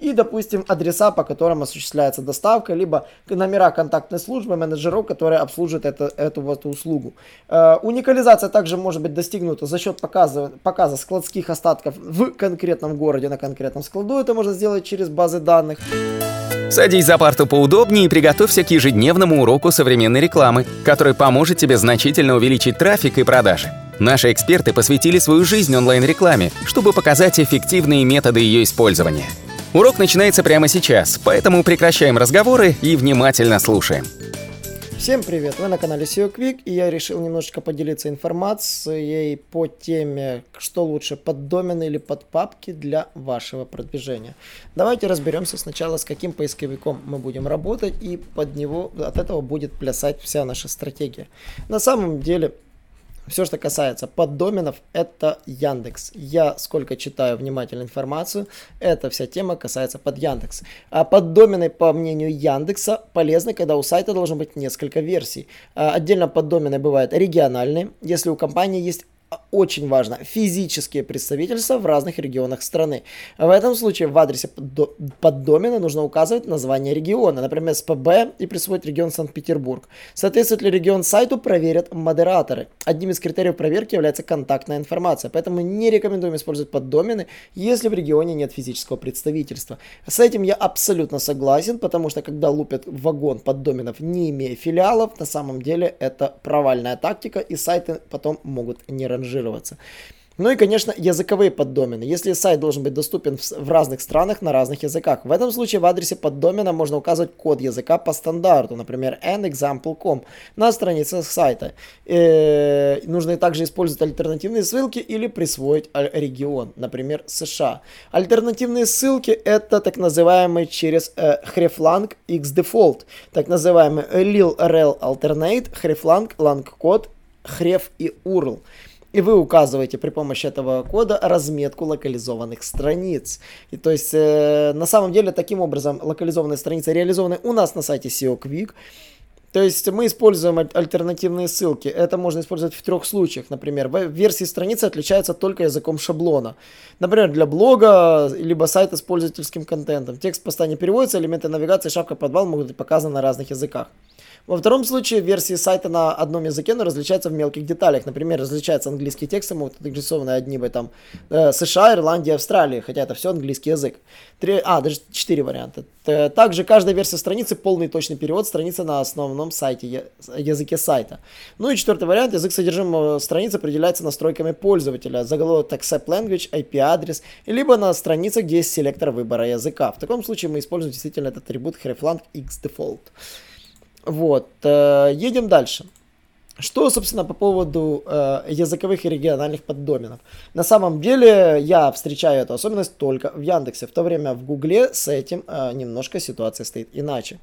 и, допустим, адреса, по которым осуществляется доставка, либо номера контактной службы менеджеров, которые обслуживают это, эту вот услугу. Э, уникализация также может быть достигнута за счет показа, показа складских остатков в конкретном городе на конкретном складу. Это можно сделать через базы данных. Садись за парту поудобнее и приготовься к ежедневному уроку современной рекламы, который поможет тебе значительно увеличить трафик и продажи. Наши эксперты посвятили свою жизнь онлайн-рекламе, чтобы показать эффективные методы ее использования. Урок начинается прямо сейчас, поэтому прекращаем разговоры и внимательно слушаем. Всем привет! Вы на канале SEO Quick и я решил немножечко поделиться информацией по теме, что лучше, под домен или под папки для вашего продвижения. Давайте разберемся сначала, с каким поисковиком мы будем работать и под него, от этого будет плясать вся наша стратегия. На самом деле, все, что касается поддоменов, это Яндекс. Я сколько читаю внимательно информацию, эта вся тема касается под Яндекс. А поддомены, по мнению Яндекса, полезны, когда у сайта должно быть несколько версий. А отдельно поддомены бывают региональные, если у компании есть очень важно, физические представительства в разных регионах страны. В этом случае в адресе поддомена нужно указывать название региона, например, СПБ и присвоить регион Санкт-Петербург. Соответствует ли регион сайту, проверят модераторы. Одним из критериев проверки является контактная информация, поэтому не рекомендуем использовать поддомены, если в регионе нет физического представительства. С этим я абсолютно согласен, потому что когда лупят вагон поддоменов, не имея филиалов, на самом деле это провальная тактика, и сайты потом могут не ранжироваться. Ну и, конечно, языковые поддомены. Если сайт должен быть доступен в разных странах на разных языках. В этом случае в адресе поддомена можно указывать код языка по стандарту, например, nexample.com на странице сайта. Э, нужно также использовать альтернативные ссылки или присвоить регион, например, США. Альтернативные ссылки это так называемый через э, xdefault, так называемый lil rel alternate, hreflang, lang код, href и url. И вы указываете при помощи этого кода разметку локализованных страниц. И то есть э, на самом деле таким образом локализованные страницы реализованы у нас на сайте SEO Quick. То есть мы используем альтернативные ссылки. Это можно использовать в трех случаях. Например, версии страницы отличаются только языком шаблона. Например, для блога, либо сайта с пользовательским контентом. Текст поста не переводится, элементы навигации, шапка подвал могут быть показаны на разных языках. Во втором случае версии сайта на одном языке, но различаются в мелких деталях. Например, различаются английские тексты, могут быть адресованы одни бы там э, США, Ирландия, Австралия, хотя это все английский язык. Три, а, даже четыре варианта. Также каждая версия страницы полный точный перевод страницы на основном сайте, языке сайта. Ну и четвертый вариант, язык содержимого страницы определяется настройками пользователя, заголовок accept language, IP-адрес, либо на странице, где есть селектор выбора языка. В таком случае мы используем действительно этот атрибут hreflang xdefault. Вот, э, едем дальше. Что, собственно, по поводу э, языковых и региональных поддоменов? На самом деле я встречаю эту особенность только в Яндексе, в то время в Гугле с этим э, немножко ситуация стоит иначе.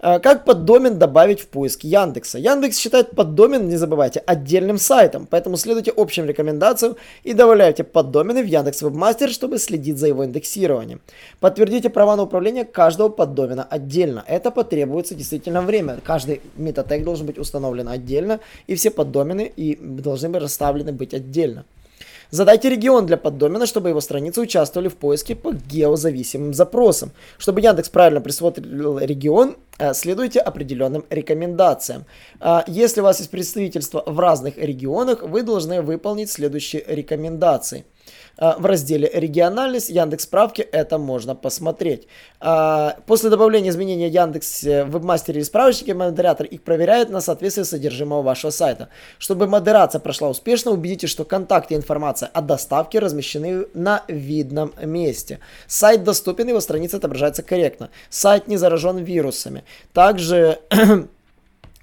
Э, как поддомен добавить в поиск Яндекса? Яндекс считает поддомен, не забывайте, отдельным сайтом, поэтому следуйте общим рекомендациям и добавляйте поддомены в Яндекс Вебмастер, чтобы следить за его индексированием. Подтвердите права на управление каждого поддомена отдельно. Это потребуется действительно время. Каждый метатег должен быть установлен отдельно, и все поддомены и должны быть расставлены быть отдельно. Задайте регион для поддомена, чтобы его страницы участвовали в поиске по геозависимым запросам. Чтобы Яндекс правильно присвоил регион, э, следуйте определенным рекомендациям. А, если у вас есть представительство в разных регионах, вы должны выполнить следующие рекомендации – в разделе «Региональность» Яндекс справки это можно посмотреть. А, после добавления изменения Яндекс в вебмастере или справочнике модератор их проверяет на соответствие содержимого вашего сайта. Чтобы модерация прошла успешно, убедитесь, что контакты и информация о доставке размещены на видном месте. Сайт доступен, его страница отображается корректно. Сайт не заражен вирусами. Также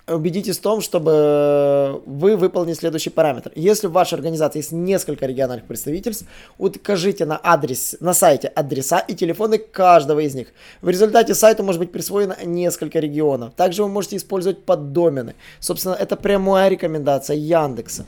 убедитесь в том, чтобы вы выполнили следующий параметр. Если в вашей организации есть несколько региональных представительств, укажите на адрес, на сайте адреса и телефоны каждого из них. В результате сайту может быть присвоено несколько регионов. Также вы можете использовать поддомены. Собственно, это прямая рекомендация Яндекса.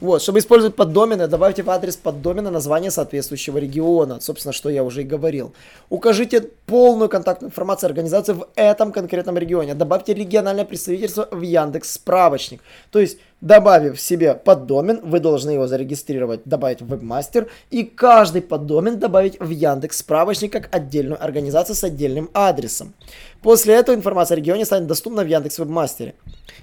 Вот, чтобы использовать поддомены, добавьте в адрес поддомена название соответствующего региона. Собственно, что я уже и говорил. Укажите полную контактную информацию организации в этом конкретном регионе. Добавьте региональное представительство в Яндекс справочник. То есть Добавив себе поддомен, вы должны его зарегистрировать, добавить в вебмастер и каждый поддомен добавить в Яндекс справочник как отдельную организацию с отдельным адресом. После этого информация о регионе станет доступна в Яндекс Вебмастере.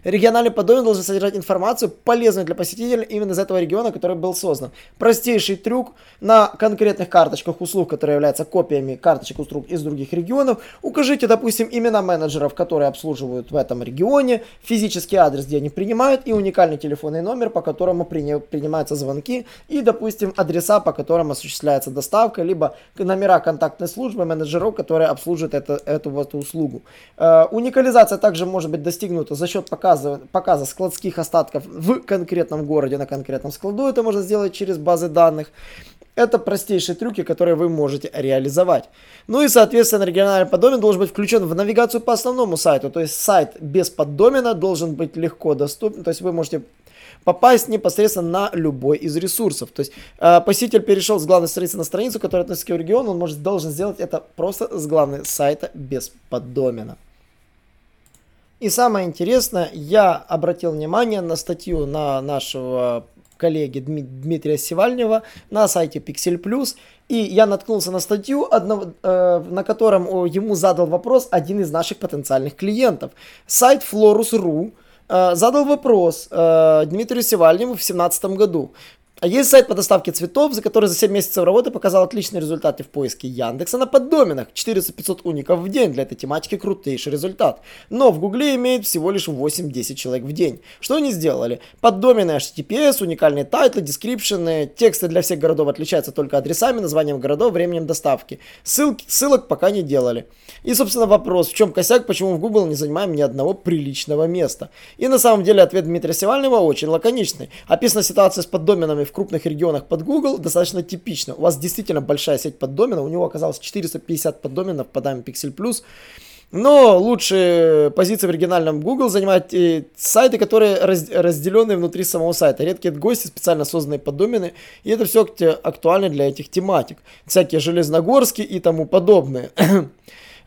Региональный поддомен должен содержать информацию, полезную для посетителя именно из этого региона, который был создан. Простейший трюк на конкретных карточках услуг, которые являются копиями карточек услуг из других регионов. Укажите, допустим, имена менеджеров, которые обслуживают в этом регионе, физический адрес, где они принимают, и уникальный телефонный номер, по которому принимаются звонки, и, допустим, адреса, по которым осуществляется доставка, либо номера контактной службы менеджеров, которые обслуживают это, эту вот услугу. Э, уникализация также может быть достигнута за счет показа, показа складских остатков в конкретном городе на конкретном складу. Это можно сделать через базы данных. Это простейшие трюки, которые вы можете реализовать. Ну и, соответственно, региональный поддомен должен быть включен в навигацию по основному сайту. То есть сайт без поддомена должен быть легко доступен. То есть вы можете попасть непосредственно на любой из ресурсов. То есть э, посетитель перешел с главной страницы на страницу, которая относится к региону, он может, должен сделать это просто с главной сайта без поддомена. И самое интересное, я обратил внимание на статью на нашего коллеги Дмитрия Севальнева на сайте Pixel Plus, и я наткнулся на статью, одного, э, на котором ему задал вопрос один из наших потенциальных клиентов. Сайт Florus.ru Э, задал вопрос э, Дмитрию Севальнему в 2017 году. А есть сайт по доставке цветов, за который за 7 месяцев работы показал отличные результаты в поиске Яндекса на поддоменах. 400-500 уников в день. Для этой тематики крутейший результат. Но в Гугле имеет всего лишь 8-10 человек в день. Что они сделали? Поддомены HTTPS, уникальные тайтлы, дескрипшены, тексты для всех городов отличаются только адресами, названием городов, временем доставки. Ссылки, ссылок пока не делали. И, собственно, вопрос, в чем косяк, почему в Google не занимаем ни одного приличного места. И на самом деле ответ Дмитрия Севальнева очень лаконичный. Описана ситуация с поддоменами в крупных регионах под Google достаточно типично. У вас действительно большая сеть поддоменов, у него оказалось 450 поддоменов по данным Pixel Plus. Но лучшие позиции в оригинальном Google занимают э, сайты, которые раз, разделены внутри самого сайта. Редкие гости, специально созданные поддомены. И это все актуально для этих тематик. Всякие железногорские и тому подобное.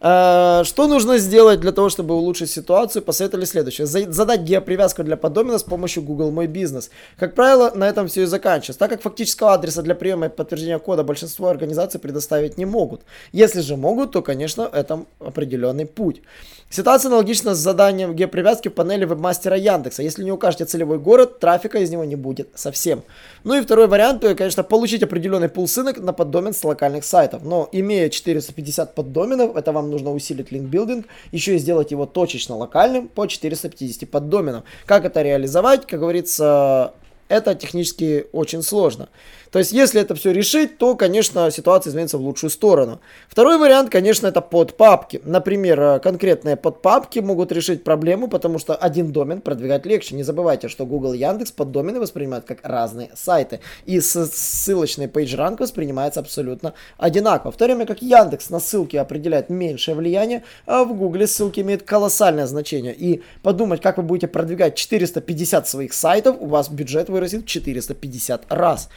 Э, что нужно сделать для того, чтобы улучшить ситуацию? Посоветовали следующее. Задать геопривязку для поддомена с помощью Google Мой Бизнес. Как правило, на этом все и заканчивается. Так как фактического адреса для приема и подтверждения кода большинство организаций предоставить не могут. Если же могут, то, конечно, это определенный путь. Ситуация аналогична с заданием геопривязки в панели вебмастера Яндекса. Если не укажете целевой город, трафика из него не будет совсем. Ну и второй вариант, то, конечно, получить определенный пул ссылок на поддомен с локальных сайтов. Но имея 450 поддоменов, это вам нужно усилить линкбилдинг, еще и сделать его точечно локальным по 450 поддоменам. Как это реализовать? Как говорится, это технически очень сложно. То есть, если это все решить, то, конечно, ситуация изменится в лучшую сторону. Второй вариант, конечно, это подпапки. Например, э, конкретные подпапки могут решить проблему, потому что один домен продвигать легче. Не забывайте, что Google и Яндекс поддомены воспринимают как разные сайты. И ссылочный PageRank воспринимается абсолютно одинаково. В то время как Яндекс на ссылки определяет меньшее влияние, а в Google ссылки имеют колоссальное значение. И подумать, как вы будете продвигать 450 своих сайтов, у вас бюджет в 450 раз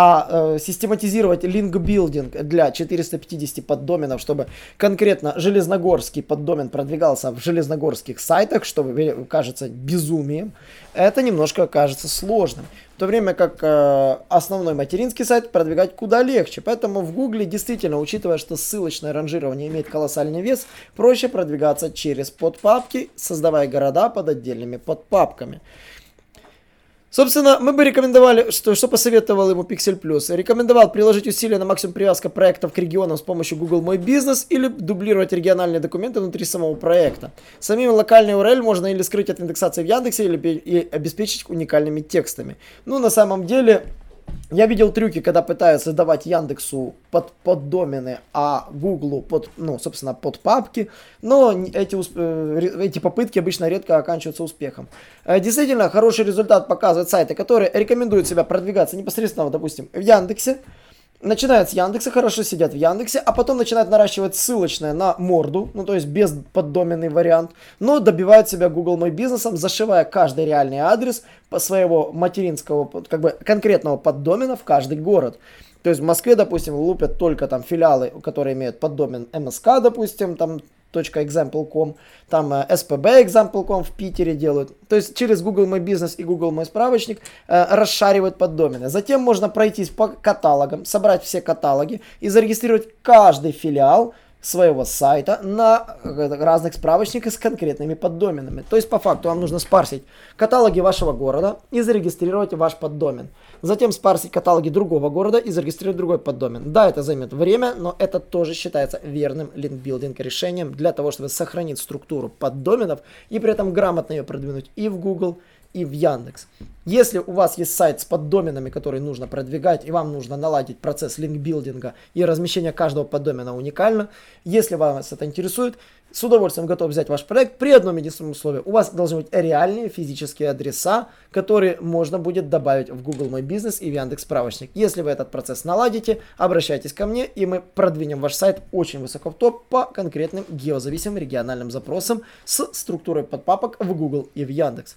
а э, систематизировать линк-билдинг для 450 поддоменов, чтобы конкретно железногорский поддомен продвигался в железногорских сайтах, что кажется безумием, это немножко кажется сложным. В то время как э, основной материнский сайт продвигать куда легче. Поэтому в Гугле действительно, учитывая, что ссылочное ранжирование имеет колоссальный вес, проще продвигаться через подпапки, создавая города под отдельными подпапками. Собственно, мы бы рекомендовали, что, что посоветовал ему Pixel Plus. Рекомендовал приложить усилия на максимум привязка проектов к регионам с помощью Google Мой Бизнес или дублировать региональные документы внутри самого проекта. Самим локальный URL можно или скрыть от индексации в Яндексе, или и обеспечить уникальными текстами. Ну, на самом деле, я видел трюки, когда пытаются давать Яндексу под, под домены, а Гуглу под, ну, собственно, под папки, но эти, э, эти попытки обычно редко оканчиваются успехом. Э, действительно, хороший результат показывают сайты, которые рекомендуют себя продвигаться непосредственно, допустим, в Яндексе, начинают с Яндекса, хорошо сидят в Яндексе, а потом начинают наращивать ссылочное на морду, ну то есть без поддоменный вариант, но добивают себя Google My Business, зашивая каждый реальный адрес по своего материнского, как бы конкретного поддомена в каждый город. То есть в Москве, допустим, лупят только там филиалы, которые имеют поддомен МСК, допустим, там .example.com, там э, spb.example.com в Питере делают. То есть через Google My Business и Google My Справочник э, расшаривают поддомены. Затем можно пройтись по каталогам, собрать все каталоги и зарегистрировать каждый филиал своего сайта на э, разных справочниках с конкретными поддоменами. То есть по факту вам нужно спарсить каталоги вашего города и зарегистрировать ваш поддомен. Затем спарсить каталоги другого города и зарегистрировать другой поддомен. Да, это займет время, но это тоже считается верным линкбилдинг решением для того, чтобы сохранить структуру поддоменов и при этом грамотно ее продвинуть и в Google, и в Яндекс. Если у вас есть сайт с поддоменами, который нужно продвигать, и вам нужно наладить процесс линкбилдинга и размещение каждого поддомена уникально, если вас это интересует, с удовольствием готов взять ваш проект при одном единственном условии. У вас должны быть реальные физические адреса, которые можно будет добавить в Google My Business и в Яндекс Справочник. Если вы этот процесс наладите, обращайтесь ко мне, и мы продвинем ваш сайт очень высоко в топ по конкретным геозависимым региональным запросам с структурой подпапок в Google и в Яндекс.